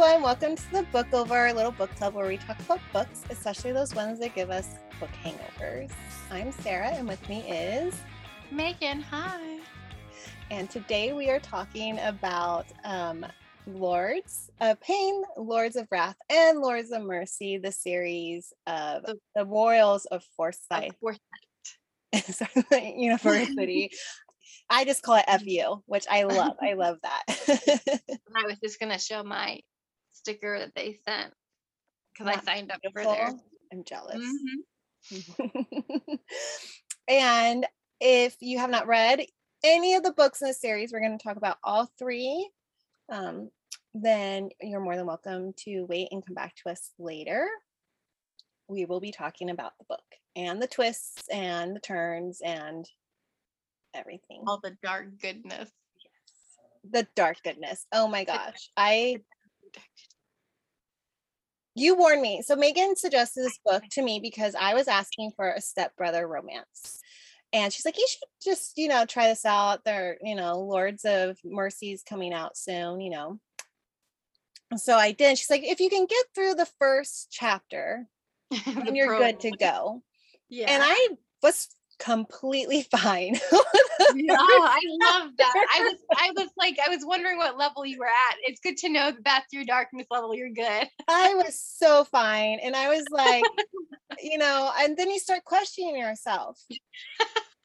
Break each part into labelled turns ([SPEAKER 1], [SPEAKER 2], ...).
[SPEAKER 1] everyone. Welcome to the Book Over, a little book club where we talk about books, especially those ones that give us book hangovers. I'm Sarah, and with me is
[SPEAKER 2] Megan. Hi.
[SPEAKER 1] And today we are talking about um, Lords of Pain, Lords of Wrath, and Lords of Mercy, the series of the, the Royals of Forsyth.
[SPEAKER 2] Of
[SPEAKER 1] Forsyth. University. I just call it FU, which I love. I love that.
[SPEAKER 2] I was just gonna show my sticker that they sent because I signed up beautiful. for there.
[SPEAKER 1] I'm jealous. Mm-hmm. and if you have not read any of the books in the series, we're going to talk about all three. Um, then you're more than welcome to wait and come back to us later. We will be talking about the book and the twists and the turns and everything.
[SPEAKER 2] All the dark goodness.
[SPEAKER 1] Yes. The dark goodness. Oh my gosh. I you warned me. So Megan suggested this book to me because I was asking for a stepbrother romance. And she's like, you should just, you know, try this out. They're, you know, Lords of Mercy's coming out soon, you know. So I did. She's like, if you can get through the first chapter, the you're good to go. Yeah. And I was completely fine.
[SPEAKER 2] yeah, I love that. I was I was like I was wondering what level you were at. It's good to know that that's your darkness level. You're good.
[SPEAKER 1] I was so fine and I was like, you know, and then you start questioning yourself.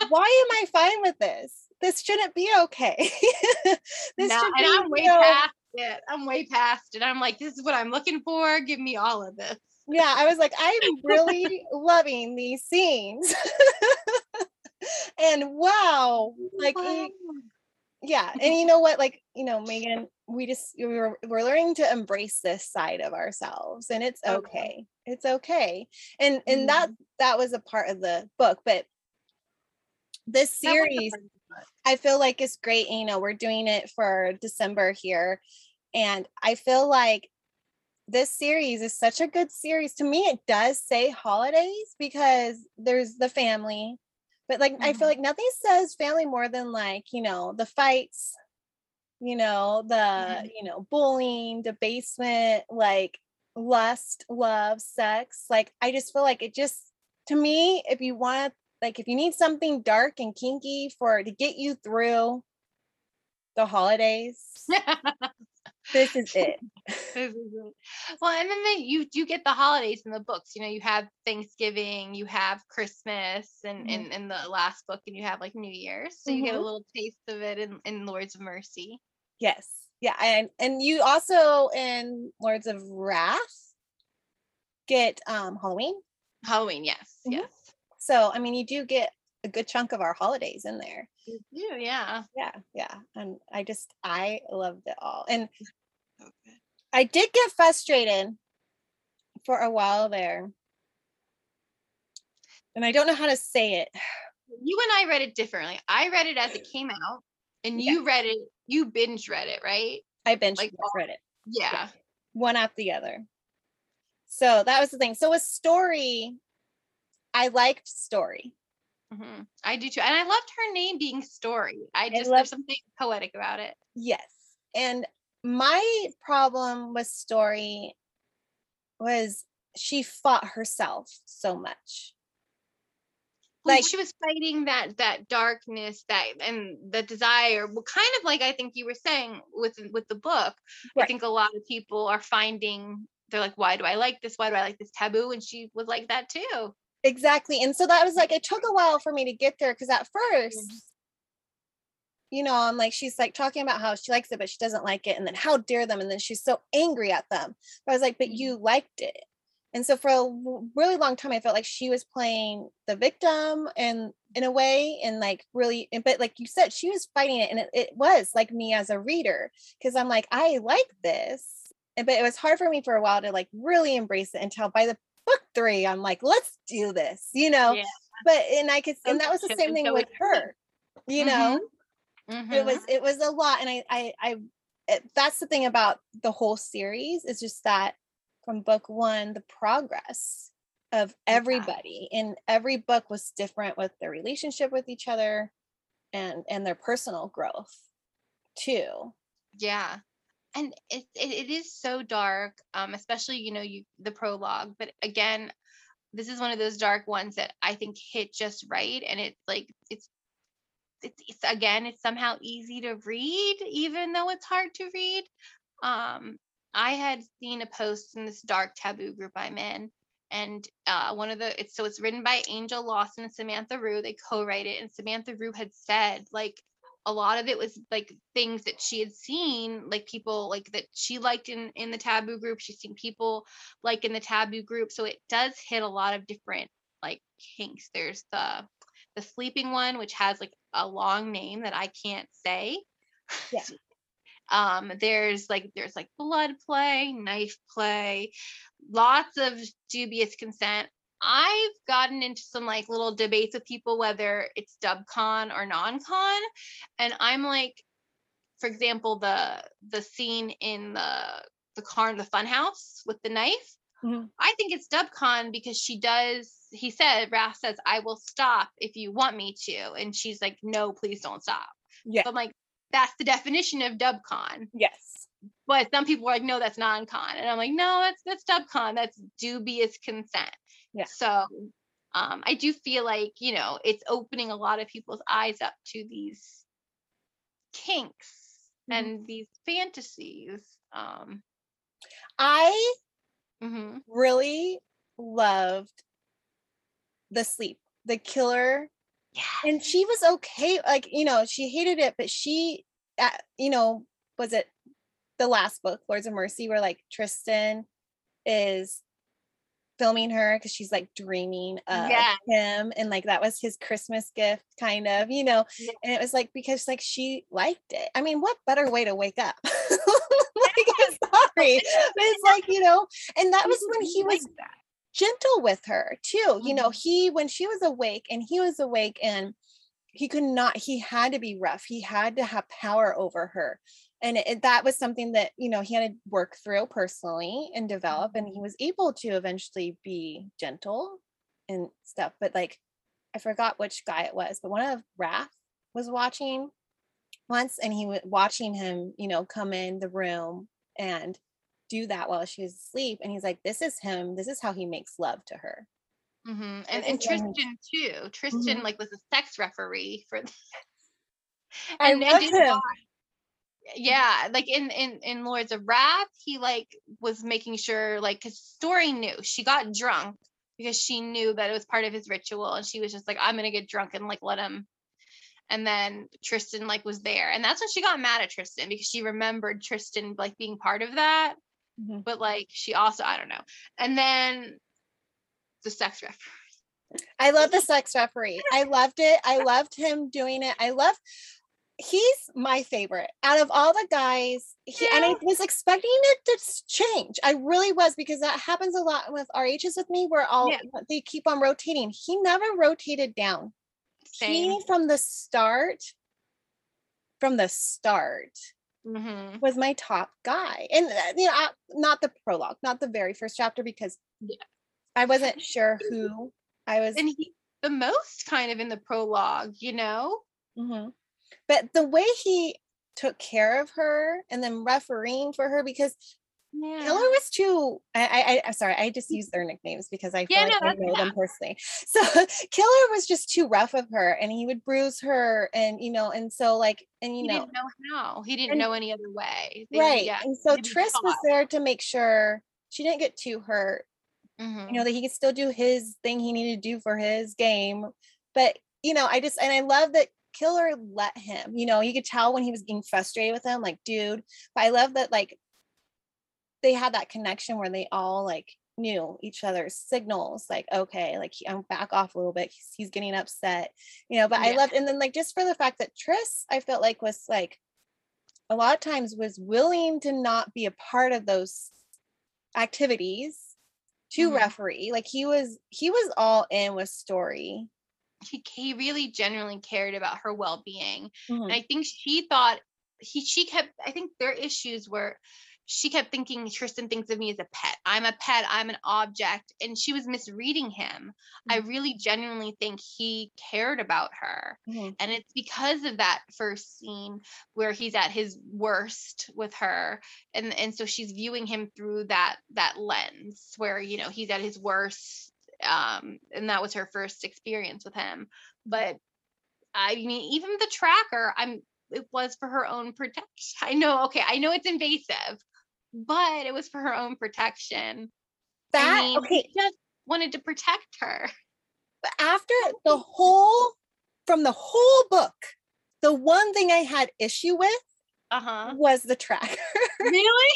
[SPEAKER 1] Why am I fine with this? This shouldn't be okay.
[SPEAKER 2] this no, should be, and I'm way past it. I'm way past it. I'm like, this is what I'm looking for. Give me all of this
[SPEAKER 1] yeah, I was like, I'm really loving these scenes. and wow, like wow. yeah, and you know what, like you know, Megan, we just we're we're learning to embrace this side of ourselves, and it's okay. okay. It's okay, and and mm-hmm. that that was a part of the book, but this series I feel like is great. You know, we're doing it for December here. And I feel like this series is such a good series. To me, it does say holidays because there's the family, but like mm-hmm. I feel mm-hmm. like nothing says family more than like, you know, the fights, you know, the, mm-hmm. you know, bullying, debasement, like lust, love, sex. Like I just feel like it just to me, if you want like if you need something dark and kinky for to get you through the holidays this is it. this is
[SPEAKER 2] it. Well, and then they, you do get the holidays in the books. You know, you have Thanksgiving, you have Christmas, and in, mm-hmm. the last book, and you have like New Year's. So mm-hmm. you get a mm-hmm. little taste of it in, in Lords of Mercy.
[SPEAKER 1] Yes. Yeah. And and you also in Lords of Wrath get um Halloween.
[SPEAKER 2] Halloween, yes. Mm-hmm. Yes.
[SPEAKER 1] So I mean you do get a good chunk of our holidays in there.
[SPEAKER 2] You do, yeah.
[SPEAKER 1] Yeah, yeah. And I just I loved it all. And okay. I did get frustrated for a while there. And I don't know how to say it.
[SPEAKER 2] You and I read it differently. I read it as it came out, and yeah. you read it, you binge read it, right?
[SPEAKER 1] I binge like, read it.
[SPEAKER 2] Yeah. yeah.
[SPEAKER 1] One after the other. So that was the thing. So a story, I liked story.
[SPEAKER 2] Mm-hmm. I do too. And I loved her name being Story. I just, I there's something poetic about it.
[SPEAKER 1] Yes. And my problem with Story was she fought herself so much.
[SPEAKER 2] Like she was fighting that that darkness that and the desire well, kind of like i think you were saying with with the book right. i think a lot of people are finding they're like why do i like this why do i like this taboo and she was like that too
[SPEAKER 1] Exactly. And so that was like, it took a while for me to get there because at first, mm-hmm. You know, I'm like, she's like talking about how she likes it, but she doesn't like it. And then how dare them? And then she's so angry at them. But I was like, but mm-hmm. you liked it. And so for a really long time, I felt like she was playing the victim and in a way, and like really, but like you said, she was fighting it. And it, it was like me as a reader, because I'm like, I like this. But it was hard for me for a while to like really embrace it until by the book three, I'm like, let's do this, you know. Yeah. But and I could, and that was the same thing with her, you know. Mm-hmm. It was it was a lot, and I I I it, that's the thing about the whole series is just that from book one, the progress of everybody yeah. in every book was different with their relationship with each other and and their personal growth too
[SPEAKER 2] yeah and it, it, it is so dark um especially you know you the prologue but again this is one of those dark ones that i think hit just right and it's like it's it's, it's again it's somehow easy to read even though it's hard to read. Um i had seen a post in this dark taboo group i'm in and uh, one of the it's so it's written by angel lawson and samantha rue. They co-write it and samantha rue had said like a lot of it was like things that she had seen like people like that she liked in in the taboo group. She's seen people like in the taboo group. So it does hit a lot of different like kinks. There's the the sleeping one which has like a long name that i can't say
[SPEAKER 1] yeah
[SPEAKER 2] um there's like there's like blood play knife play lots of dubious consent I've gotten into some like little debates with people whether it's dub con or non-con, and I'm like, for example, the the scene in the the car in the funhouse with the knife. Mm-hmm. I think it's dub con because she does. He said, Raph says, "I will stop if you want me to," and she's like, "No, please don't stop."
[SPEAKER 1] Yeah,
[SPEAKER 2] so I'm like, that's the definition of dubcon.
[SPEAKER 1] Yes.
[SPEAKER 2] But some people are like, no, that's non-con, and I'm like, no, that's that's dubcon. That's dubious consent.
[SPEAKER 1] Yeah.
[SPEAKER 2] So um, I do feel like, you know, it's opening a lot of people's eyes up to these kinks mm-hmm. and these fantasies. Um,
[SPEAKER 1] I mm-hmm. really loved the sleep, the killer.
[SPEAKER 2] Yeah.
[SPEAKER 1] And she was okay. Like, you know, she hated it, but she, uh, you know, was it the last book, Lords of Mercy, where like Tristan is filming her because she's like dreaming of yeah. him and like that was his christmas gift kind of you know yeah. and it was like because like she liked it i mean what better way to wake up like i'm sorry but it's like you know and that was when he was gentle with her too you know mm-hmm. he when she was awake and he was awake and he could not he had to be rough he had to have power over her and it, that was something that you know he had to work through personally and develop and he mm-hmm. was able to eventually be gentle and stuff but like i forgot which guy it was but one of Raph was watching once and he was watching him you know come in the room and do that while she's asleep and he's like this is him. This is how he makes love to her.
[SPEAKER 2] Mm-hmm. and, and tristan too. Tristan mm-hmm. like was a sex referee for
[SPEAKER 1] and, I love him.
[SPEAKER 2] Yeah like in in in lords of wrath he like was making sure like because story knew. She got drunk because she knew that it was part of his ritual and she was just like i'm gonna get drunk and like let him. And then tristan like was there and that's when she got mad at tristan because she remembered tristan like being part of that mm-hmm. but like she also i don't know. And then the sex referee
[SPEAKER 1] i love the sex referee. I loved it. I loved him doing it. I love he's my favorite. Out of all the guys he, yeah. and i was expecting it to change. I really was because that happens a lot with RHs with me where all yeah. they keep on rotating. He never rotated down. Same. he from the start from the start mm-hmm. was my top guy and uh, you know not the prologue not the very first chapter because yeah. i wasn't sure who i was
[SPEAKER 2] and he the most kind of in the prologue you know
[SPEAKER 1] mm-hmm but the way he took care of her and then refereeing for her because yeah. Killer was too. I, I, I, sorry. I just use their nicknames because I feel yeah, like no, I know yeah. them personally. So Killer was just too rough of her, and he would bruise her, and you know, and so like, and you
[SPEAKER 2] he
[SPEAKER 1] know,
[SPEAKER 2] didn't know how. He didn't and, know any other way.
[SPEAKER 1] They, right. Yeah, and so Tris was there to make sure she didn't get too hurt. Mm-hmm. You know that he could still do his thing he needed to do for his game, but you know, I just and I love that killer let him you know you could tell when he was getting frustrated with him like dude but i love that like they had that connection where they all like knew each other's signals like okay like i'm back off a little bit he's, he's getting upset you know but yeah. i loved and then like just for the fact that tris i felt like was like a lot of times was willing to not be a part of those activities to mm-hmm. referee like he was he was all in with story
[SPEAKER 2] he, he really genuinely cared about her well-being mm-hmm. and i think she thought he she kept i think their issues were she kept thinking Tristan thinks of me as a pet. I'm a pet, I'm an object. And she was misreading him. Mm-hmm. I really genuinely think he cared about her. Mm-hmm. And it's because of that first scene where he's at his worst with her. And and so she's viewing him through that that lens where, you know, he's at his worst. Um, and that was her first experience with him. But I mean, even the tracker, I'm it was for her own protection. I know, okay, I know it's invasive, but it was for her own protection. That I mean, okay, just wanted to protect her.
[SPEAKER 1] But after the whole from the whole book, the one thing I had issue with uh-huh. was the tracker.
[SPEAKER 2] really?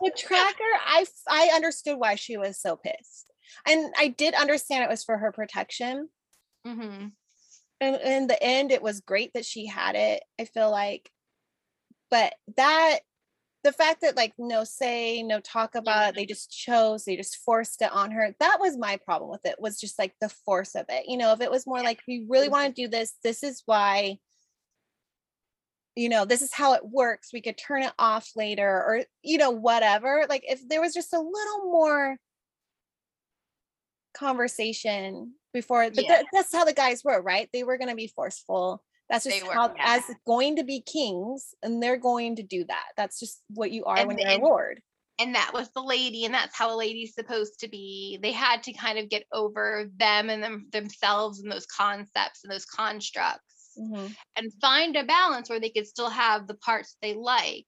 [SPEAKER 1] the tracker, I I understood why she was so pissed. And I did understand it was for her protection. Mm-hmm. And in the end, it was great that she had it. I feel like, but that the fact that like no say no talk about it they mm-hmm. just chose they just forced it on her that was my problem with it was just like the force of it you know if it was more like we really mm-hmm. want to do this this is why you know this is how it works we could turn it off later or you know whatever like if there was just a little more conversation before but yeah. that's how the guys were right? They were going to be forceful that's just were, how, yeah. as going to be kings, and they're going to do that. That's just what you are and when you're a lord.
[SPEAKER 2] And that was the lady, and that's how a lady's supposed to be. They had to kind of get over them and them themselves and those concepts and those constructs, mm-hmm. and find a balance where they could still have the parts they like.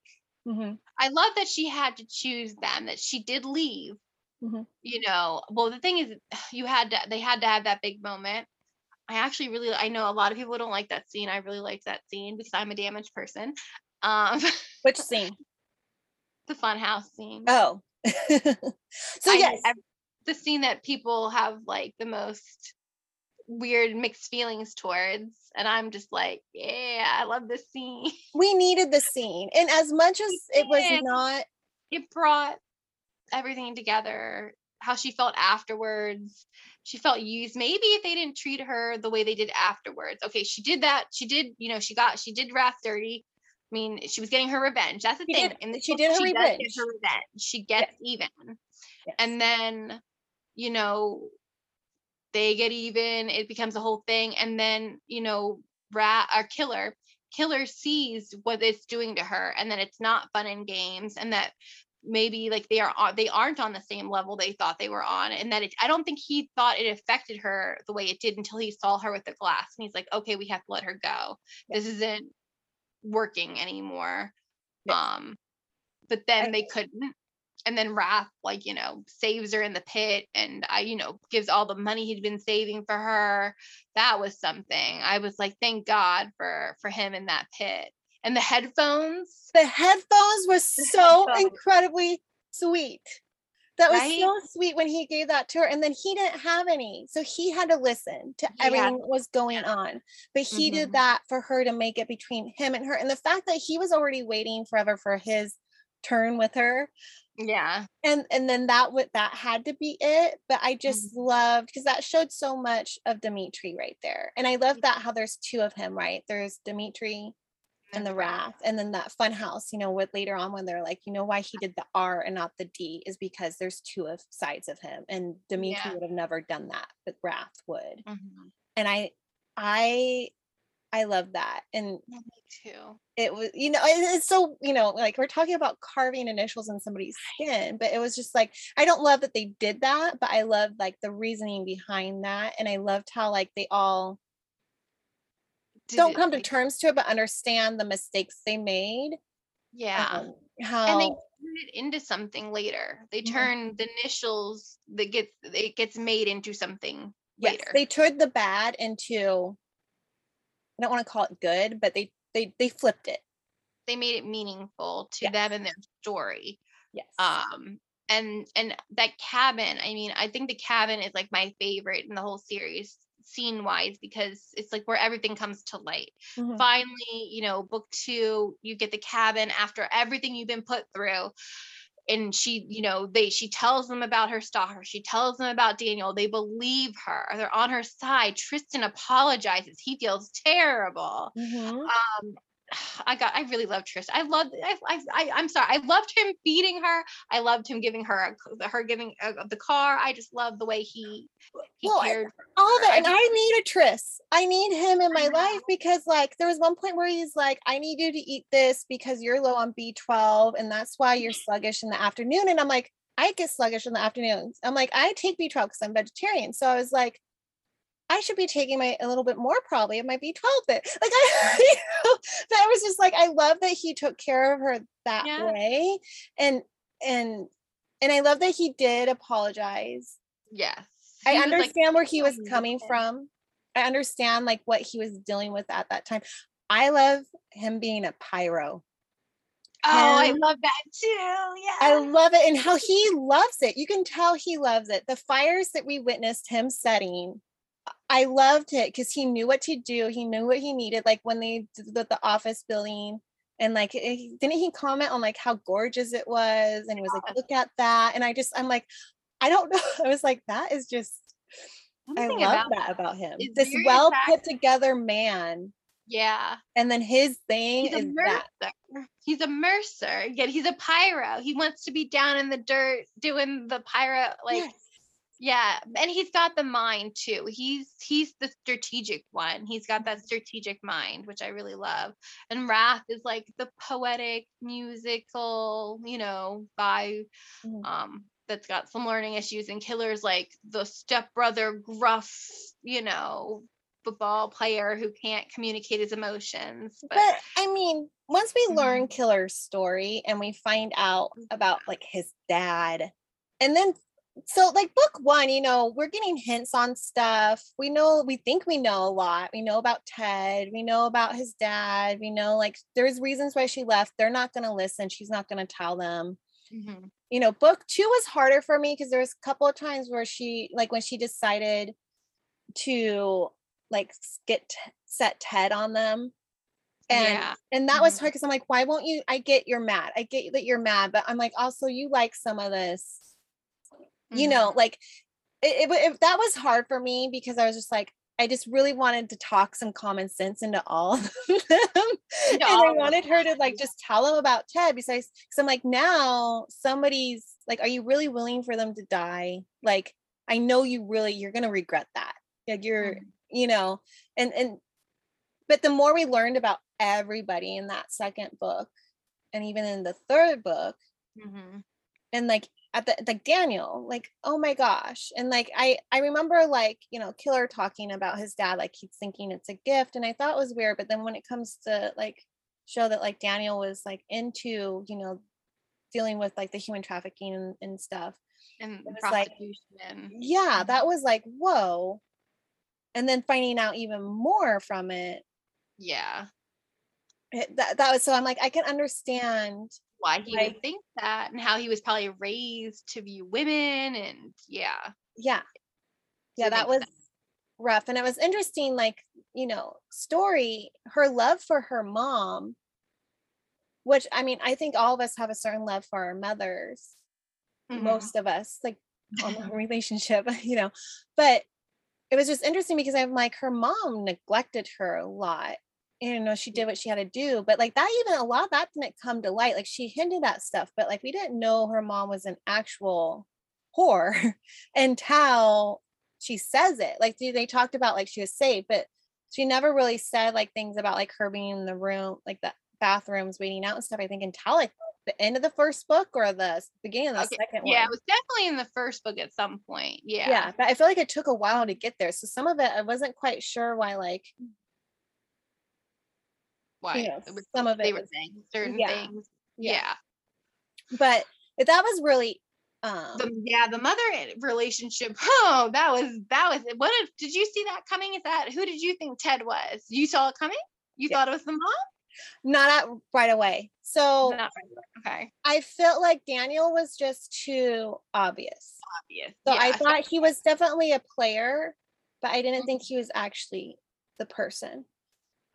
[SPEAKER 2] Mm-hmm. I love that she had to choose them. That she did leave. Mm-hmm. You know, well, the thing is, you had to. They had to have that big moment I actually really I know a lot of people don't like that scene. I really liked that scene because I'm a damaged person. Um
[SPEAKER 1] which scene?
[SPEAKER 2] the fun house scene.
[SPEAKER 1] Oh. so I, yes. I,
[SPEAKER 2] the scene that people have like the most weird mixed feelings towards and i'm just like yeah i love this scene
[SPEAKER 1] we needed the scene and as much as it was not
[SPEAKER 2] it brought everything together how she felt afterwards she felt used maybe if they didn't treat her the way they did afterwards okay she did that she did you know she got she did wrath dirty i mean she was getting her revenge that's the she thing did,
[SPEAKER 1] and she did her she revenge. her
[SPEAKER 2] revenge she gets yes. even yes. and then you know they get even it becomes a whole thing and then you know rat our killer killer sees what it's doing to her and that it's not fun and games and that maybe like they are they aren't on the same level they thought they were on and that it, i don't think he thought it affected her the way it did until he saw her with the glass and he's like okay we have to let her go. Yeah. this isn't working anymore. Yeah. um but then I, they couldn't and then wrath like you know saves her in the pit and i you know gives all the money he'd been saving for her. That was something. I was like thank god for for him in that pit and the headphones.
[SPEAKER 1] The headphones was so headphones. incredibly sweet. That was right? so sweet when he gave that to her. And then he didn't have any. So he had to listen to everything that was going on. But he mm-hmm. did that for her to make it between him and her. And the fact that he was already waiting forever for his turn with her.
[SPEAKER 2] Yeah.
[SPEAKER 1] And and then that would that had to be it. But I just mm-hmm. loved because that showed so much of Dimitri right there. And I love that how there's two of him, right? There's Dimitri and the wrath and then that fun house you know what later on when they're like you know why he did the r and not the d? is because there's two of sides of him and dimitri yeah. would have never done that but wrath would. Mm-hmm. and i i i love that and
[SPEAKER 2] yeah, me too.
[SPEAKER 1] it was you know it's so you know like we're talking about carving initials in somebody's skin but it was just like i don't love that they did that but i love like the reasoning behind that and i loved how like they all don't come to terms to it, but understand the mistakes they made.
[SPEAKER 2] Yeah. Um, how and they turn it into something later. They turn the initials that gets it gets made into something yes, later.
[SPEAKER 1] They turned the bad into I don't want to call it good, but they they they flipped it.
[SPEAKER 2] They made it meaningful to yes. them and their story.
[SPEAKER 1] Yes.
[SPEAKER 2] Um and and that cabin, I mean, I think the cabin is like my favorite in the whole series scene wise because it's like where everything comes to light. Mm-hmm. Finally, you know, book two, you get the cabin after everything you've been put through. And she, you know, they she tells them about her stalker. She tells them about Daniel. They believe her. They're on her side. Tristan apologizes. He feels terrible. Mm-hmm. Um, I got I really loved Tristan. I loved I, I, I am sorry. I loved him feeding her. I loved him giving her her giving uh, the car. I just loved the way he he
[SPEAKER 1] well, cared all that. And I, I need a Tris. I need him in my life because like there was one point where he's like, I need you to eat this because you're low on B12 and that's why you're sluggish in the afternoon. And I'm like, I get sluggish in the afternoons. I'm like, I take B12 because I'm vegetarian. So I was like, I should be taking my a little bit more probably of my B12 But Like I, you know, that was just like I love that he took care of her that yeah. way. And and and I love that he did apologize.
[SPEAKER 2] Yes.
[SPEAKER 1] I understand like, where he was coming from. I understand like what he was dealing with at that time. I love him being a pyro.
[SPEAKER 2] Oh, I love that too. Yeah.
[SPEAKER 1] I love it and how he loves it. You can tell he loves it. The fires that we witnessed him setting I loved it because he knew what to do. He knew what he needed. Like when they did the, the office building, and like eh, didn't he comment on like how gorgeous it was? And he was like, "Look at that!" And I just, I'm like, I don't know. I was like, that is just. I love about that about him. This well put together man.
[SPEAKER 2] Yeah.
[SPEAKER 1] And then his thing is that
[SPEAKER 2] he's a mercer. Yet he's a pyro. He wants to be down in the dirt doing the pyro like yes yeah, and he's got the mind too. He's he's the strategic one. He's got that strategic mind, which I really love. And Wrath is like the poetic, musical, you know, guy mm-hmm. um that's got some learning issues and Killer's like the stepbrother gruff, you know, football player who can't communicate his emotions.
[SPEAKER 1] But, but I mean, once we mm-hmm. learn Killer's story and we find out about like his dad and then so like book one you know we're getting hints on stuff. We know we think we know a lot. We know about ted. We know about his dad. We know like there's reasons why she left. They're not going to listen. She's not going to tell them. Mm-hmm. you know book two was harder for me because there was a couple of times where she like when she decided to like get set ted on them. And yeah. and that mm-hmm. was hard because i'm like why won't you i get you're mad. I get that you're mad but i'm like also you like some of this mm-hmm. you know like it, it, it, that was hard for me because i was just like I just really wanted to talk some common sense into all of them. and I wanted her to like just tell them about Ted besides because I'm like, now somebody's like, are you really willing for them to die? Like, I know you really you're gonna regret that. Like you're, mm-hmm. you know, and and but the more we learned about everybody in that second book, and even in the third book, mm-hmm. and like at the like Daniel, like, oh my gosh. And like I I remember like, you know, Killer talking about his dad, like he's thinking it's a gift. And I thought it was weird. But then when it comes to like show that like Daniel was like into, you know, dealing with like the human trafficking and, and stuff.
[SPEAKER 2] And prostitution.
[SPEAKER 1] Like, yeah, that mm-hmm. was like, whoa. And then finding out even more from it.
[SPEAKER 2] Yeah.
[SPEAKER 1] It, that, that was so I'm like, I can understand
[SPEAKER 2] why he would think that and how he was probably raised to view women and yeah
[SPEAKER 1] yeah yeah that was sense. rough and it was interesting like you know story her love for her mom which i mean i think all of us have a certain love for our mothers mm-hmm. most of us like on the relationship you know but it was just interesting because i'm like her mom neglected her a lot you know she did what she had to do but like that even a lot of that didn't come to light like she hinted at stuff but like we didn't know her mom was an actual whore until she says it like they talked about like she was safe but she never really said like things about like her being in the room like the bathrooms waiting out and stuff i think until like the end of the first book or the beginning of the okay. second
[SPEAKER 2] yeah
[SPEAKER 1] one.
[SPEAKER 2] Yeah, it was definitely in the first book at some point yeah
[SPEAKER 1] yeah but i feel like it took a while to get there so some of it i wasn't quite sure why like
[SPEAKER 2] why you know, some of it they were saying certain yeah, things. Yeah. yeah.
[SPEAKER 1] But that was really um
[SPEAKER 2] the, yeah, the mother relationship. Oh, that was that was what if did you see that coming? Is that who did you think Ted was? You saw it coming? You yeah. thought it was the mom?
[SPEAKER 1] Not at, right away. So
[SPEAKER 2] right away. okay.
[SPEAKER 1] I felt like Daniel was just too obvious.
[SPEAKER 2] Obvious.
[SPEAKER 1] So yeah, I thought he was definitely a player, but I didn't mm-hmm. think he was actually the person.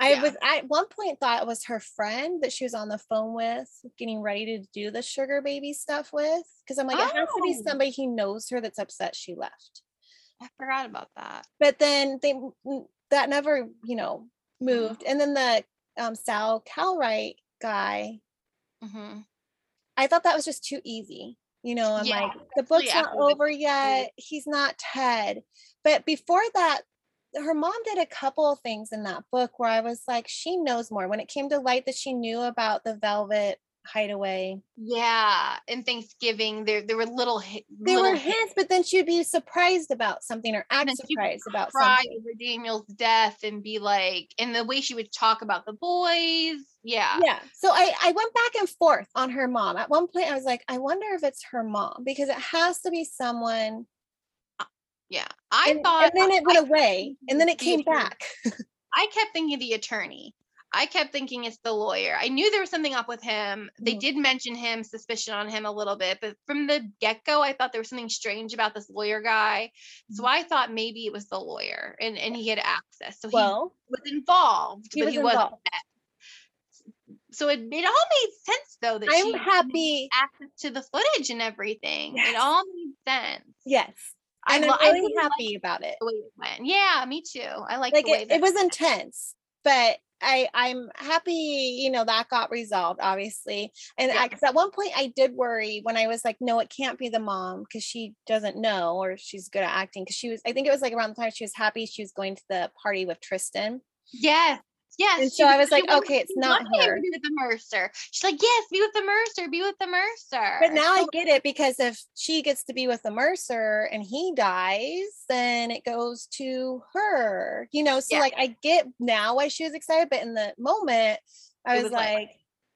[SPEAKER 1] I yeah. was at one point thought it was her friend that she was on the phone with, getting ready to do the sugar baby stuff with. Because I'm like, oh. it has to be oh. somebody who knows her that's upset she left.
[SPEAKER 2] I forgot about that.
[SPEAKER 1] But then they that never, you know, moved. Mm-hmm. And then the um, Sal Calright guy, mm-hmm. I thought that was just too easy. You know, I'm yeah, like, the book's not over yet. He's not Ted. But before that, her mom did a couple of things in that book where I was like, she knows more. When it came to light that she knew about the velvet hideaway.
[SPEAKER 2] Yeah, and Thanksgiving there there were little
[SPEAKER 1] there
[SPEAKER 2] little
[SPEAKER 1] were hints, hints, but then she'd be surprised about something or act surprised about cry something.
[SPEAKER 2] over Daniel's death and be like, and the way she would talk about the boys. Yeah.
[SPEAKER 1] Yeah. So I I went back and forth on her mom. At one point I was like, I wonder if it's her mom because it has to be someone.
[SPEAKER 2] Yeah. I
[SPEAKER 1] and,
[SPEAKER 2] thought
[SPEAKER 1] and then it went I, away and then it came back.
[SPEAKER 2] I kept thinking the attorney I kept thinking it's the lawyer. I knew there was something up with him. They mm. did mention him, suspicion on him a little bit, but from the get go, I thought there was something strange about this lawyer guy. So mm. I thought maybe it was the lawyer and, and he had access. So
[SPEAKER 1] well,
[SPEAKER 2] he was involved,
[SPEAKER 1] he
[SPEAKER 2] but
[SPEAKER 1] was
[SPEAKER 2] he
[SPEAKER 1] involved.
[SPEAKER 2] wasn't. So it, it all made sense though that
[SPEAKER 1] I'm happy
[SPEAKER 2] access to the footage and everything. Yes. It all made sense.
[SPEAKER 1] Yes. I'm really, really happy about it.
[SPEAKER 2] The way it went. Yeah, me too. I like,
[SPEAKER 1] like
[SPEAKER 2] it,
[SPEAKER 1] it was intense, but I I'm happy, you know, that got resolved, obviously. And yeah. at one point I did worry when I was like, no, it can't be the mom because she doesn't know or she's good at acting. Cause she was, I think it was like around the time she was happy she was going to the party with Tristan.
[SPEAKER 2] Yes. Yes.
[SPEAKER 1] And so I was like, okay, it's not her.
[SPEAKER 2] Be with the Mercer. She's like, yes, be with the Mercer, be with the Mercer.
[SPEAKER 1] But now I get it because if she gets to be with the Mercer and he dies, then it goes to her. You know, so yeah. like I get now why she was excited, but in the moment, I was, was, like, like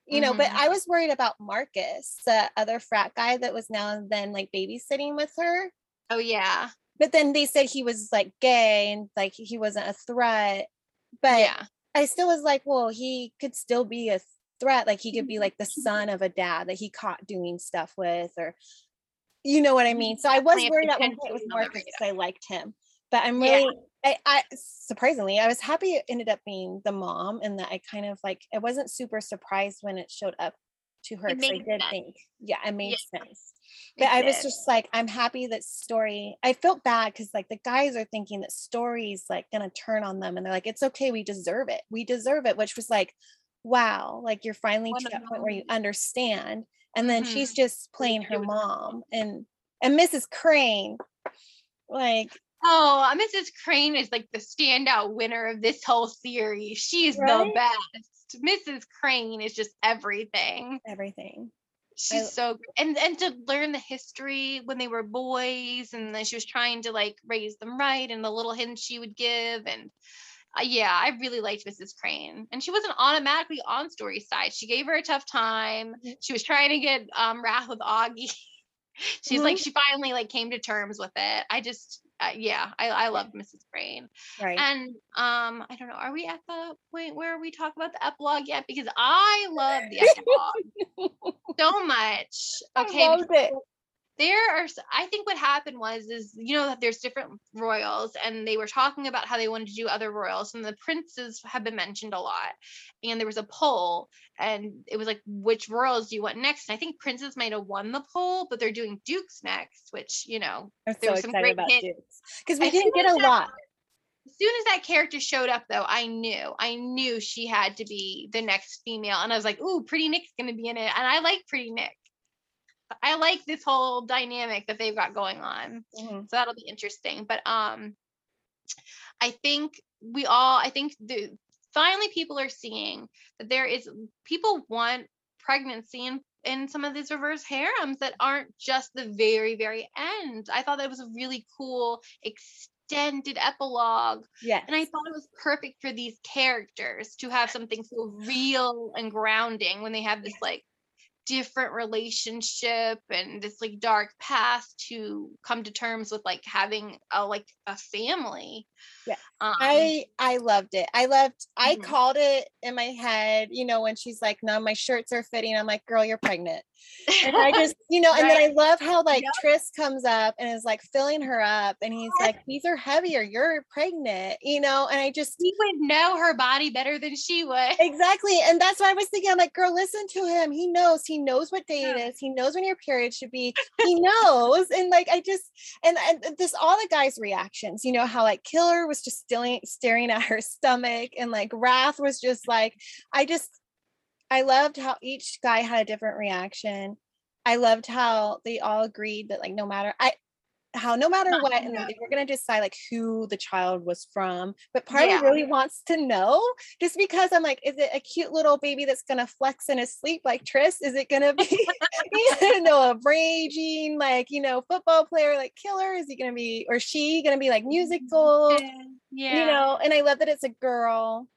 [SPEAKER 1] you know, mm-hmm. but I was worried about Marcus, the other frat guy that was now and then like babysitting with her.
[SPEAKER 2] Oh yeah.
[SPEAKER 1] But then they said he was like gay and like he wasn't a threat. But yeah I still was like, well, he could still be a threat. Like he could be like the son of a dad that he caught doing stuff with, or you know what I mean. So I was worried at one point with Marcus because I liked him, but I'm really, yeah. I, I surprisingly, I was happy it ended up being the mom, and that I kind of like, I wasn't super surprised when it showed up to her. I did sense. think, yeah, it made yeah. sense. But I was just like, I'm happy that story. I felt bad because like the guys are thinking that story's like gonna turn on them, and they're like, it's okay, we deserve it, we deserve it, which was like, wow, like you're finally to that point where you understand. And then mm-hmm. she's just playing her mom, and and Mrs. Crane, like
[SPEAKER 2] Oh, Mrs. Crane is like the standout winner of this whole series. She's right? the best. Mrs. Crane is just everything.
[SPEAKER 1] Everything
[SPEAKER 2] she's I, so and and to learn the history when they were boys and then she was trying to like raise them right and the little hints she would give and uh, yeah i really liked mrs crane and she wasn't automatically on story side. She gave her a tough time. Mm-hmm. she was trying to get um wrath with augie she's mm-hmm. like she finally like came to terms with it i just uh, yeah, I, I love Mrs. Crane.
[SPEAKER 1] Right.
[SPEAKER 2] And um, I don't know, are we at the point where we talk about the epilogue yet? Because I love the epilogue so much. Okay. I there are i think what happened was is you know that there's different royals and they were talking about how they wanted to do other royals and the princes have been mentioned a lot and there was a poll and it was like which royals do you want next? And i think princes might have won the poll but they're doing dukes next which you know
[SPEAKER 1] I'm there so was some great because we didn't get a lot.
[SPEAKER 2] as soon as that character showed up though i knew i knew she had to be the next female and i was like ooh pretty nick's gonna be in it and i like pretty nick I like this whole dynamic that they've got going on. Mm-hmm. So that'll be interesting. But um I think we all I think the finally people are seeing that there is people want pregnancy in in some of these reverse harems that aren't just the very very end. I thought that was a really cool extended epilogue.
[SPEAKER 1] Yeah.
[SPEAKER 2] And I thought it was perfect for these characters to have something so real and grounding when they have this like different relationship and this like dark path to come to terms with like having a like a family
[SPEAKER 1] yeah. um, i i loved it. I loved i mm-hmm. called it in my head you know when she's like no my shirts are fitting. I'm like girl you're pregnant. And i just you know right. and then i love how like yep. tris comes up and is like filling her up and he's like these are heavier. You're pregnant you know and i just
[SPEAKER 2] he would know her body better than she would.
[SPEAKER 1] Exactly and that's why i was thinking i'm like girl listen to him. He knows he he knows what day it is he knows when your period should be he knows and like i just and and this all the guys reactions you know how like killer was just still staring at her stomach and like wrath was just like i just i loved how each guy had a different reaction. I loved how they all agreed that like no matter I how no matter what, and were gonna decide like who the child was from. But part yeah. of me really wants to know, just because I'm like, is it a cute little baby that's gonna flex in his sleep like Tris? Is it gonna be, you know, a raging like you know football player like Killer? Is he gonna be or she gonna be like musical? Yeah, you know. And I love that it's a girl.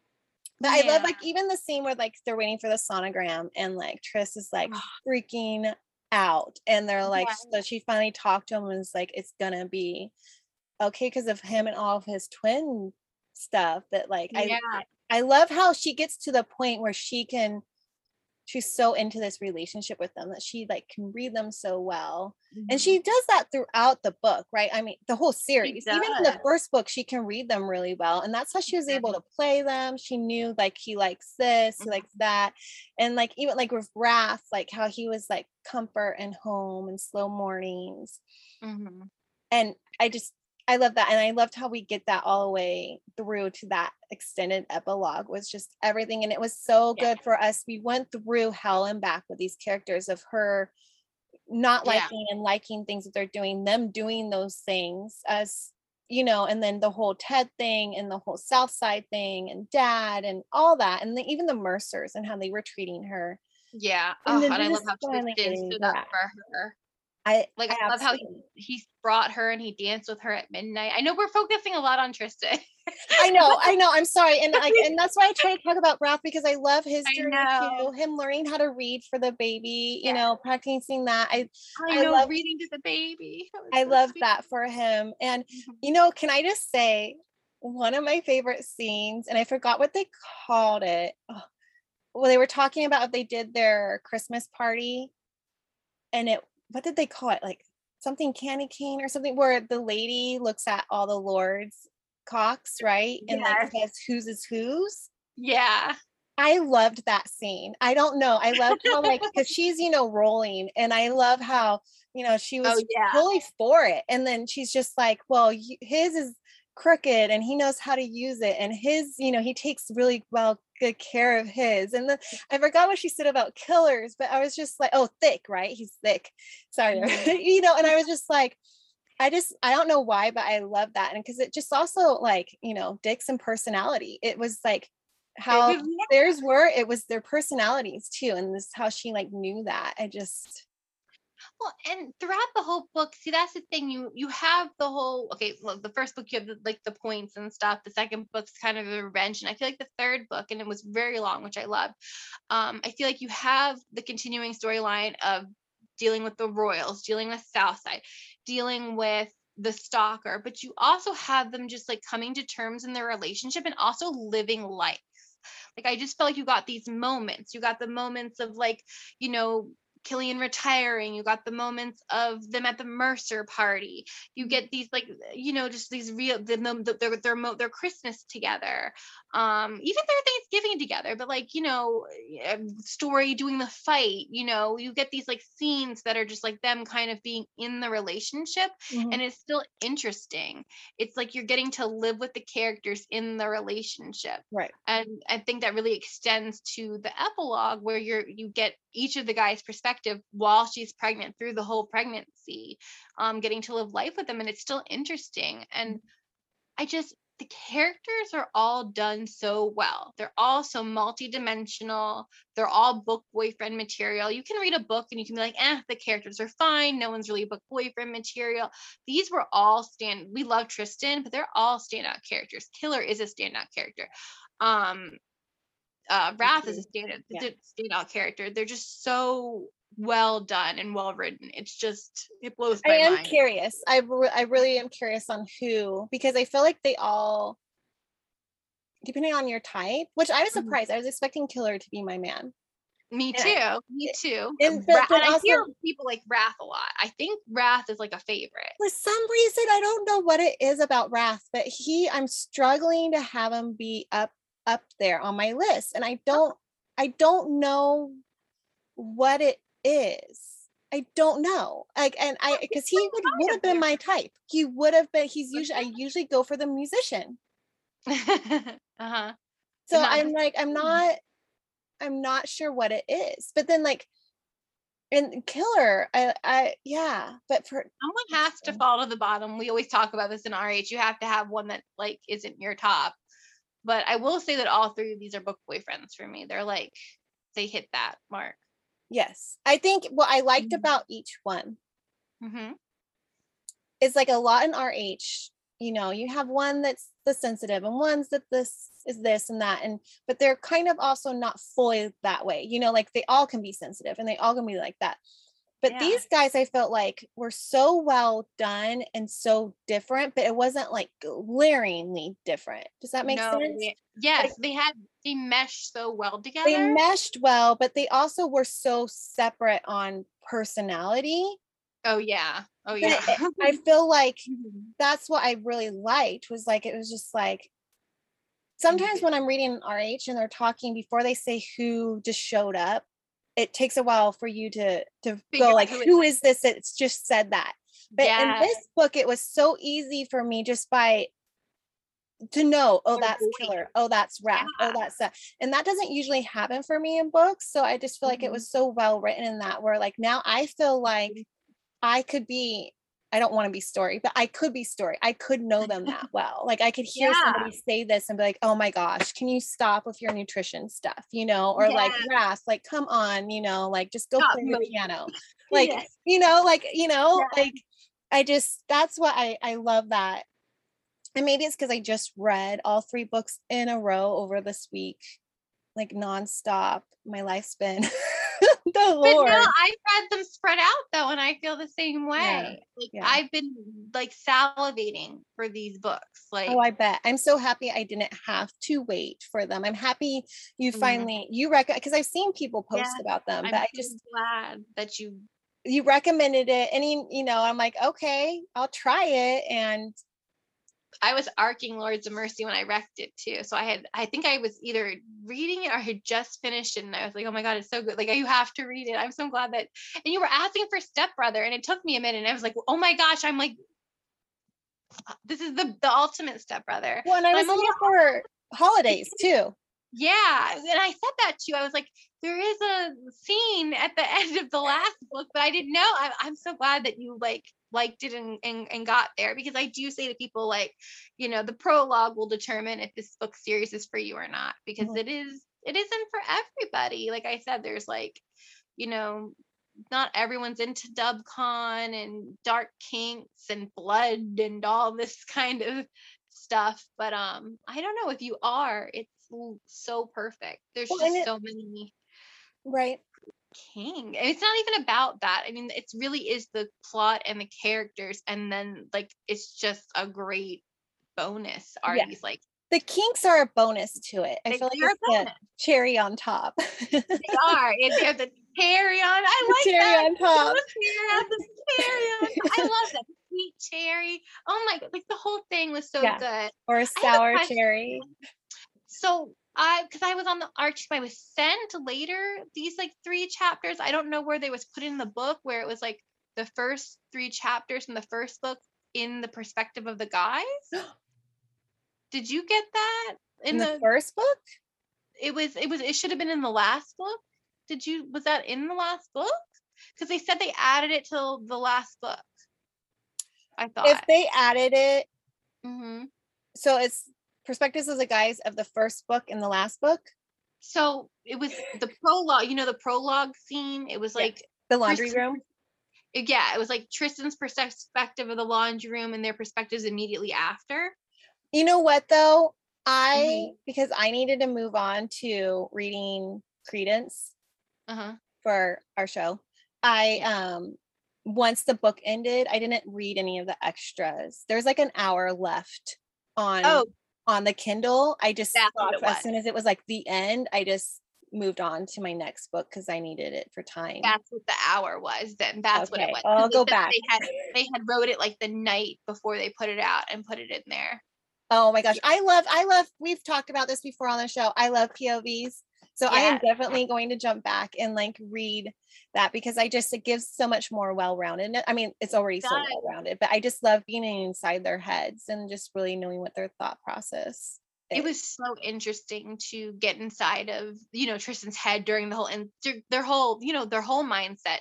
[SPEAKER 1] But yeah. I love like even the scene where like they're waiting for the sonogram and like Tris is like freaking out and they're like yeah. so she finally talked to him and was like it's gonna be okay because of him and all of his twin stuff that like yeah. I I love how she gets to the point where she can she's so into this relationship with them that she like can read them so well mm-hmm. and she does that throughout the book right i mean the whole series even in the first book she can read them really well and that's how she was able to play them she knew like he likes this he likes mm-hmm. that and like even like with wrath like how he was like comfort and home and slow mornings mm-hmm. and i just I love that. And I loved how we get that all the way through to that extended epilogue was just everything. And it was so yeah. good for us. We went through hell and back with these characters of her not liking yeah. and liking things that they're doing, them doing those things as you know, and then the whole Ted thing and the whole South Side thing and dad and all that, and the, even the Mercers and how they were treating her.
[SPEAKER 2] Yeah. And, oh, and I love how Tristan stood up for her. I like I, I love how he, he brought her and he danced with her at midnight. I know we're focusing a lot on Tristan.
[SPEAKER 1] I know, I know. I'm sorry, and like, and that's why I try to talk about Wrath because I love his journey too. Him learning how to read for the baby, yeah. you know, practicing that. I,
[SPEAKER 2] I, I know love, reading to the baby.
[SPEAKER 1] I so love that for him. And mm-hmm. you know, can I just say one of my favorite scenes, and I forgot what they called it. Oh, well, they were talking about if they did their Christmas party, and it what did they call it? Like something candy cane or something where the lady looks at all the lords cocks, right? And yes. like says whose is whose.
[SPEAKER 2] Yeah.
[SPEAKER 1] I loved that scene. I don't know. I loved how like because she's you know rolling, and I love how you know she oh, was oh, yeah. fully for it, and then she's just like, well, his is crooked and he knows how to use it and his you know he takes really well good care of his and the, i forgot what she said about killers but i was just like oh thick right? He's thick. Sorry mm-hmm. you know and i was just like i just i don't know why but i love that and because it just also like you know dick's and personality it was like how theirs were it was their personalities too and this how she like knew that i just
[SPEAKER 2] well, and throughout the whole book, see that's the thing. You you have the whole okay. Well, the first book you have like the points and stuff. The second book's kind of a revenge, and I feel like the third book, and it was very long, which I love. Um, I feel like you have the continuing storyline of dealing with the royals, dealing with Southside, dealing with the stalker, but you also have them just like coming to terms in their relationship and also living life. Like I just felt like you got these moments. You got the moments of like, you know, Killian retiring. You got the moments of them at the Mercer party. You get these like you know just these real the, the, their their their Christmas together. Um, even their Thanksgiving together. But like you know, story doing the fight. You know, you get these like scenes that are just like them kind of being in the relationship, mm-hmm. and it's still interesting. It's like you're getting to live with the characters in the relationship.
[SPEAKER 1] Right.
[SPEAKER 2] And I think that really extends to the epilogue where you're you get each of the guys' perspective while she's pregnant through the whole pregnancy, um, getting to live life with them. And it's still interesting. And mm. I just, the characters are all done so well. They're all so multidimensional. They're all book boyfriend material. You can read a book and you can be like, eh, the characters are fine. No one's really book boyfriend material. These were all stand. We love Tristan, but they're all standout characters. Killer is a standout character. Um, uh, Wrath is a standout, yeah. standout character. They're just so well done and well written. It's just it blows
[SPEAKER 1] I am
[SPEAKER 2] mind.
[SPEAKER 1] curious. I re- I really am curious on who because I feel like they all depending on your type, which I was mm-hmm. surprised. Mm-hmm. I was expecting Killer to be my man.
[SPEAKER 2] Me too. I, me too. And, but, but and also, I hear people like Wrath a lot. I think Wrath is like a favorite.
[SPEAKER 1] For some reason, I don't know what it is about Wrath, but he, I'm struggling to have him be up up there on my list and i don't i don't know what it is. I don't know. Like, and I because he would would have been my type. He would have been. He's usually I usually go for the musician. uh-huh. So I'm like, I'm not, I'm not sure what it is. But then like and killer, I I yeah, but for
[SPEAKER 2] someone has to fall to the bottom. We always talk about this in RH. You have to have one that like isn't your top. But I will say that all three of these are book boyfriends for me. They're like they hit that mark.
[SPEAKER 1] Yes. I think what I liked mm-hmm. about each one mm-hmm. is like a lot in RH, you know, you have one that's the sensitive and one's that this is this and that. And but they're kind of also not fully that way, you know, like they all can be sensitive and they all can be like that. But yeah. these guys I felt like were so well done and so different, but it wasn't like glaringly different. Does that make no, sense?
[SPEAKER 2] yes, like, they had they meshed so well together.
[SPEAKER 1] They meshed well, but they also were so separate on personality.
[SPEAKER 2] Oh yeah. Oh yeah.
[SPEAKER 1] I feel like mm-hmm. that's what I really liked was like it was just like sometimes when I'm reading an RH and they're talking before they say who just showed up, it takes a while for you to to Figure go like who, who is. this it's just said that? But yeah. in this book it was so easy for me just by to know oh that's killer. Oh that's rap. Oh, yeah. oh that's that. And that doesn't usually happen for me in books so i just feel like mm-hmm. it was so well written in that where like now i feel like i could be I don't want to be story, but I could be story. I could know them that well. Like I could hear yeah. somebody say this and be like, oh my gosh, can you stop with your nutrition stuff? You know, or yeah. like Ras, like, come on, you know, like just go stop play the piano. Like, yes. you know, like, you know, yeah. like I just that's what I I love that. And maybe it's because I just read all three books in a row over this week, like nonstop. My life's been
[SPEAKER 2] the Lord. But no, I've read them spread out though, and I feel the same way. Yeah, like yeah. I've been like salivating for these books. Like
[SPEAKER 1] oh, I bet. I'm so happy I didn't have to wait for them. I'm happy you mm-hmm. finally you reckon because I've seen people post yeah, about them, I'm but I just
[SPEAKER 2] glad that you
[SPEAKER 1] you recommended it and you, you know i'm like okay i'll try it and
[SPEAKER 2] I was arcing Lords of Mercy when I wrecked it too. So I had, I think I was either reading it or I had just finished it. And I was like, oh my God, it's so good. Like, you have to read it. I'm so glad that, and you were asking for Stepbrother. And it took me a minute. And I was like, oh my gosh, I'm like, uh, this is the, the ultimate Stepbrother.
[SPEAKER 1] Well, and I was looking for holidays too.
[SPEAKER 2] Yeah. And I said that to you. I was like, there is a scene at the end of the last book, but I didn't know. I'm, I'm so glad that you like liked it and, and, and got there because I do say to people like, you know, the prologue will determine if this book series is for you or not because mm-hmm. it is it isn't for everybody. Like I said, there's like, you know, not everyone's into dubcon and dark kinks and blood and all this kind of stuff. But um, I don't know if you are, it's so perfect. There's well, just it, so many
[SPEAKER 1] right
[SPEAKER 2] king. And it's not even about that. I mean, it really is the plot and the characters, and then like it's just a great bonus. Are yeah. these like
[SPEAKER 1] the kinks are a bonus to it. I feel like it's the cherry on top.
[SPEAKER 2] they are. They're the cherry on. I like cherry that. on top. The cherry on. I love that sweet cherry. Oh my god! Like the whole thing was so yeah. good.
[SPEAKER 1] Or a sour cherry.
[SPEAKER 2] So I because I was on the arch I was sent later these like three chapters. I don't know where they was put in the book where it was like the first three chapters in the first book in the perspective of the guys. Did you get that
[SPEAKER 1] in, in the, the first book?
[SPEAKER 2] It was it was it should have been in the last book. Did you was that in the last book? Because they said they added it till the last book. I thought
[SPEAKER 1] if they added it, mm-hmm. so it's perspectives of the guys of the first book and the last book?
[SPEAKER 2] So it was the prologue, you know, the prologue scene. It was like yeah.
[SPEAKER 1] the laundry room.
[SPEAKER 2] Yeah, it was like Tristan's perspective of the laundry room and their perspectives immediately after.
[SPEAKER 1] You know what though? I mm-hmm. because I needed to move on to reading Credence uh-huh. for our show. I um once the book ended, I didn't read any of the extras. There's like an hour left on oh on the Kindle, I just as soon as it was like the end, I just moved on to my next book because I needed it for time.
[SPEAKER 2] That's what the hour was. Then that's okay. what it was.
[SPEAKER 1] I'll go back.
[SPEAKER 2] They had they had wrote it like the night before they put it out and put it in there.
[SPEAKER 1] Oh my gosh, I love I love. We've talked about this before on the show. I love POVs. So yeah. I am definitely going to jump back and like read that because I just it gives so much more well-rounded. I mean, it's already so well-rounded, but I just love being inside their heads and just really knowing what their thought process
[SPEAKER 2] it was so interesting to get inside of you know Tristan's head during the whole and their whole you know their whole mindset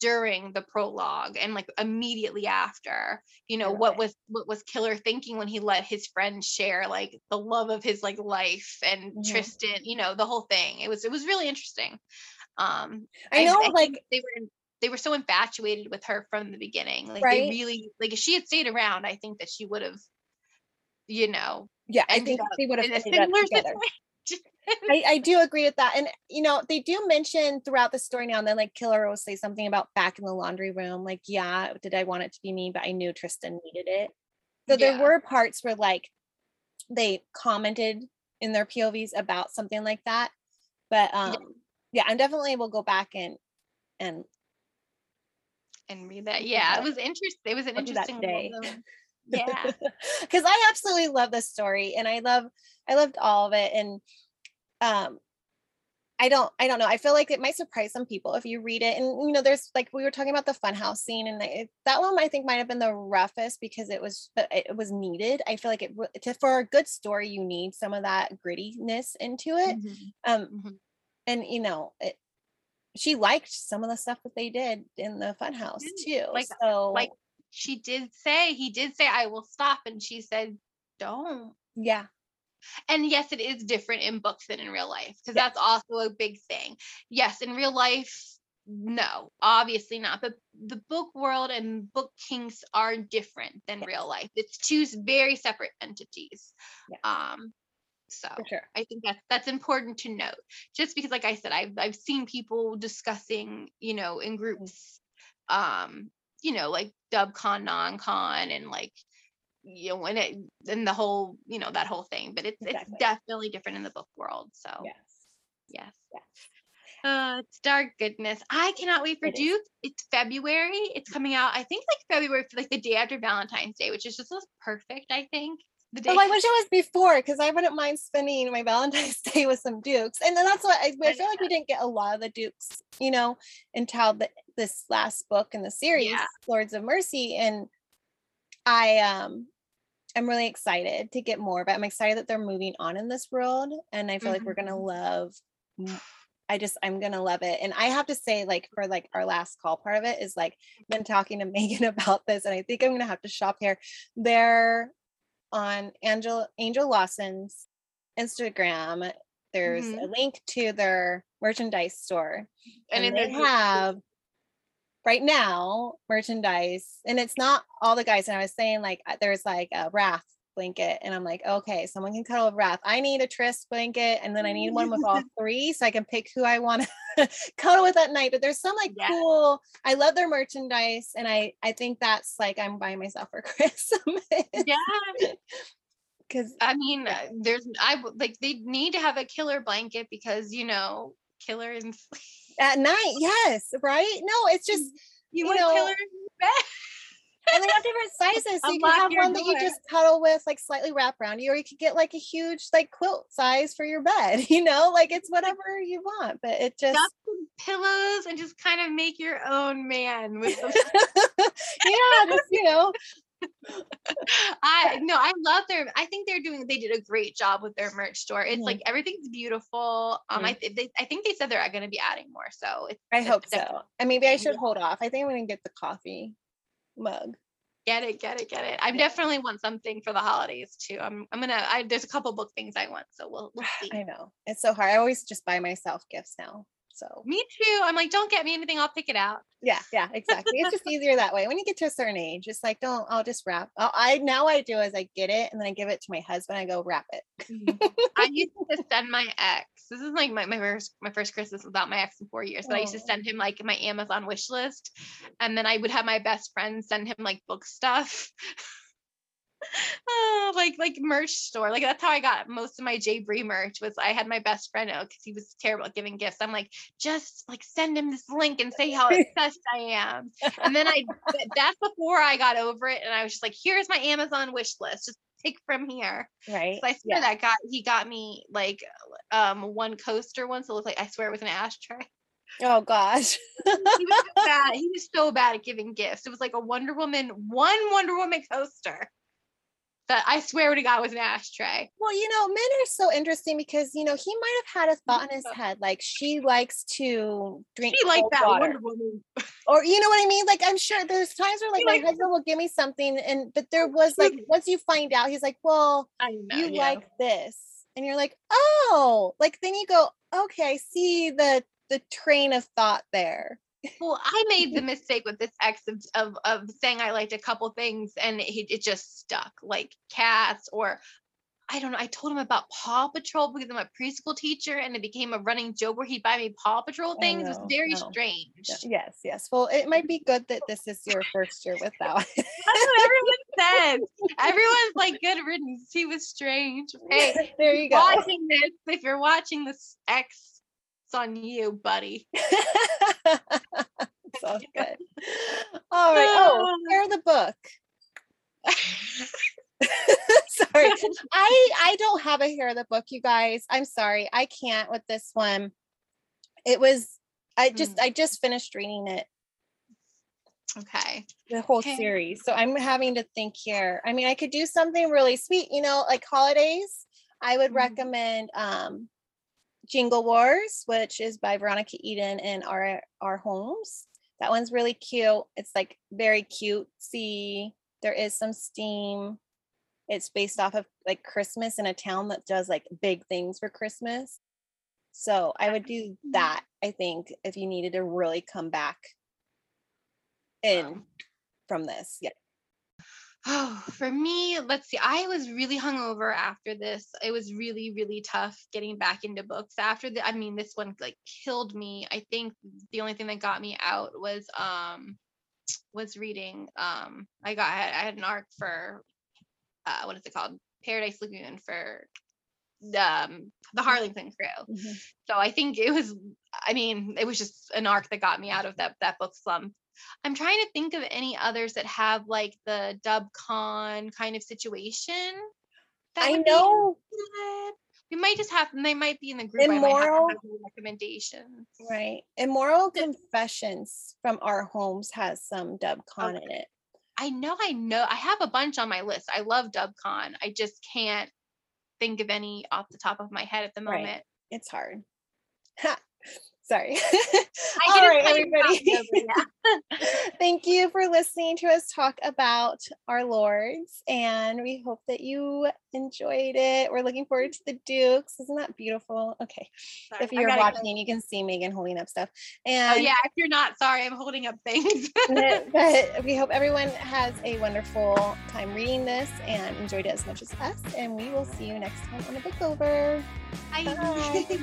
[SPEAKER 2] during the prologue and like immediately after you know what was what was killer thinking when he let his friend share like the love of his like life and mm-hmm. tristan you know the whole thing. It was it was really interesting. Um
[SPEAKER 1] i know I, I like
[SPEAKER 2] they were they were so infatuated with her from the beginning like right? they really like if she had stayed around i think that she would have you know
[SPEAKER 1] yeah i think they would have ended up together I, I do agree with that. And you know, they do mention throughout the story now and then like Killer will say something about back in the laundry room, like, yeah, did I want it to be me? But I knew Tristan needed it. So yeah. there were parts where like they commented in their POVs about something like that. But um yeah, yeah I'm definitely will go back and and
[SPEAKER 2] and read that. Yeah, it was interesting. It was an interesting day.
[SPEAKER 1] yeah. Cause I absolutely love this story and I love I loved all of it. And um I don't I don't know. I feel like it might surprise some people if you read it. And you know, there's like we were talking about the funhouse scene, and it, that one I think might have been the roughest because it was it was needed. I feel like it to, for a good story, you need some of that grittiness into it. Mm-hmm. Um, mm-hmm. and you know, it, she liked some of the stuff that they did in the funhouse too.
[SPEAKER 2] Like so, like she did say he did say I will stop, and she said don't.
[SPEAKER 1] Yeah
[SPEAKER 2] and yes, it is different in books than in real life because that's also a big thing. Yes, in real life, no, obviously not. But the book world and book kinks are different than real life. It's two very separate entities. Yeah. Um, so sure. I think that's that's important to note. Just because, like I said, I've I've seen people discussing, you know, in groups, um, you know, like dub con, non con, and like you know when it and the whole you know that whole thing but it's exactly. it's definitely different in the book world so
[SPEAKER 1] yes
[SPEAKER 2] yes yes uh, it's dark goodness. I cannot wait for it Duke. Is. It's February. It's coming out. I think like February, for like the day after Valentine's Day, which is just perfect. I think.
[SPEAKER 1] The day. Oh, I wish it was before because I wouldn't mind spending my Valentine's Day with some Dukes. And then that's what I, I feel like we didn't get a lot of the Dukes, you know, until the, this last book in the series, yeah. Lords of Mercy. And I um I'm really excited to get more, but I'm excited that they're moving on in this world. And I feel mm-hmm. like we're gonna mm-hmm. love I just I'm gonna love it. And I have to say, like for like our last call part of it is like been talking to Megan about this, and I think I'm gonna have to shop here. They're on Angel Angel Lawson's Instagram. There's mm-hmm. a link to their merchandise store, and, and they have right now merchandise and it's not all the guys and i was saying like uh, there's like a wrath blanket and i'm like okay someone can cuddle with wrath. I need a tris blanket and then i need one with all three so i can pick who i want to cuddle with at night. But there's some like yeah. cool i love their merchandise and i i think that's like i'm buying myself for christmas.
[SPEAKER 2] Yeah. Because i mean uh, there's i like they need to have a killer blanket because you know killer and
[SPEAKER 1] at night yes right? No it's just mm-hmm. you, you know killer and they have different sizes so you can have one door. that you just cuddle with like slightly wrap around you or you could get like a huge like quilt size for your bed you know? Like it's whatever you want but it just
[SPEAKER 2] pillows and just kind of make your own man with them
[SPEAKER 1] yeah just you know
[SPEAKER 2] I no, I love their. I think they're doing. They did a great job with their merch store. It's mm-hmm. like everything's beautiful. Um, mm-hmm. I they, I think they said they're going to be adding more. So
[SPEAKER 1] I hope so. And maybe I should hold off. I think I'm going to get the coffee mug.
[SPEAKER 2] Get it, get it, get it. I definitely want something for the holidays too. I'm I'm gonna. I there's a couple book things I want, so we'll we'll see.
[SPEAKER 1] I know it's so hard. I always just buy myself gifts now. So
[SPEAKER 2] me too. I'm like, don't get me anything. I'll pick it out.
[SPEAKER 1] Yeah, yeah, exactly. it's just easier that way. When you get to a certain age, it's like, don't. I'll just wrap. I'll, I now I do is I get it and then I give it to my husband. I go wrap it.
[SPEAKER 2] Mm-hmm. I used to send my ex. This is like my, my first my first Christmas without my ex in four years. But oh. I used to send him like my Amazon wish list, and then I would have my best friend send him like book stuff. Oh, like like merch store. Like that's how I got most of my J. Bree merch. Was I had my best friend out because he was terrible at giving gifts. I'm like, just like send him this link and say how obsessed I am. And then I that's before I got over it, and I was just like, here's my Amazon wish list. Just take from here.
[SPEAKER 1] Right.
[SPEAKER 2] So I swear yeah. that got he got me like um one coaster once. It looked like I swear it was an ashtray.
[SPEAKER 1] Oh gosh.
[SPEAKER 2] he was so bad. He was so bad at giving gifts. It was like a Wonder Woman, one Wonder Woman coaster that I swear to God was an ashtray.
[SPEAKER 1] Well, you know, men are so interesting because you know he might have had a thought in his head like she likes to drink.
[SPEAKER 2] She like that
[SPEAKER 1] water.
[SPEAKER 2] Wonder Woman.
[SPEAKER 1] or you know what I mean? Like I'm sure there's times where like my husband will give me something, and but there was like once you find out, he's like, "Well, know, you yeah. like this," and you're like, "Oh," like then you go, "Okay, I see the the train of thought there."
[SPEAKER 2] Well, I made the mistake with this ex of, of, of saying I liked a couple things and it, it just stuck, like cats or I don't know. I told him about Paw Patrol because I'm a preschool teacher, and it became a running joke where he'd buy me Paw Patrol things. Know, it was very no. strange.
[SPEAKER 1] Yes, yes. Well, it might be good that this is your first year with that.
[SPEAKER 2] That's what everyone says. Everyone's like, "Good riddance." He was strange. Hey,
[SPEAKER 1] there you go.
[SPEAKER 2] Watching this, if you're watching this X it's on you, buddy.
[SPEAKER 1] so good. All right. Oh, share the book. sorry. I I don't have a hair of the book, you guys. I'm sorry. I can't with this one. It was I just mm. I just finished reading it.
[SPEAKER 2] Okay.
[SPEAKER 1] The whole
[SPEAKER 2] okay.
[SPEAKER 1] series. So I'm having to think here. I mean, I could do something really sweet, you know, like holidays. I would mm. recommend um Jingle Wars, which is by Veronica Eden and R. R. Holmes. That one's really cute. It's like very cute. See, there is some steam. It's based off of like Christmas in a town that does like big things for Christmas. So I would do mm-hmm. that, I think, if you needed to really come back in from this. Yeah.
[SPEAKER 2] Oh, for me, let's see. I was really hungover after this. It was really, really tough getting back into books after the I mean, this one like killed me. I think the only thing that got me out was um was reading um I got I had, an arc for uh what is it called? Paradise Lagoon for um the Harlington crew. Mm-hmm. So I think it was I mean, it was just an arc that got me out of that that book slump I'm trying to think of any others that have like the dub con kind of situation.
[SPEAKER 1] I know.
[SPEAKER 2] We might just have they might be in the group.
[SPEAKER 1] Immoral
[SPEAKER 2] recommendations.
[SPEAKER 1] Right. Immoral Confessions from Our Homes has some dub con okay. in it.
[SPEAKER 2] I know, I know. I have a bunch on my list. I love dub con. I just can't think of any off the top of my head at the moment. Right.
[SPEAKER 1] It's hard. Sorry. All right, everybody. Thank you for listening to us talk about our lords, and we hope that you enjoyed it. We're looking forward to the Dukes. Isn't that beautiful? Okay. Sorry, if you're watching, go. you can see Megan holding up stuff. Oh, and
[SPEAKER 2] oh, yeah, if you're not, sorry, I'm holding up things.
[SPEAKER 1] but, but we hope everyone has a wonderful time reading this and enjoyed it as much as us. And we will see you next time on the book over.
[SPEAKER 2] Bye. Bye.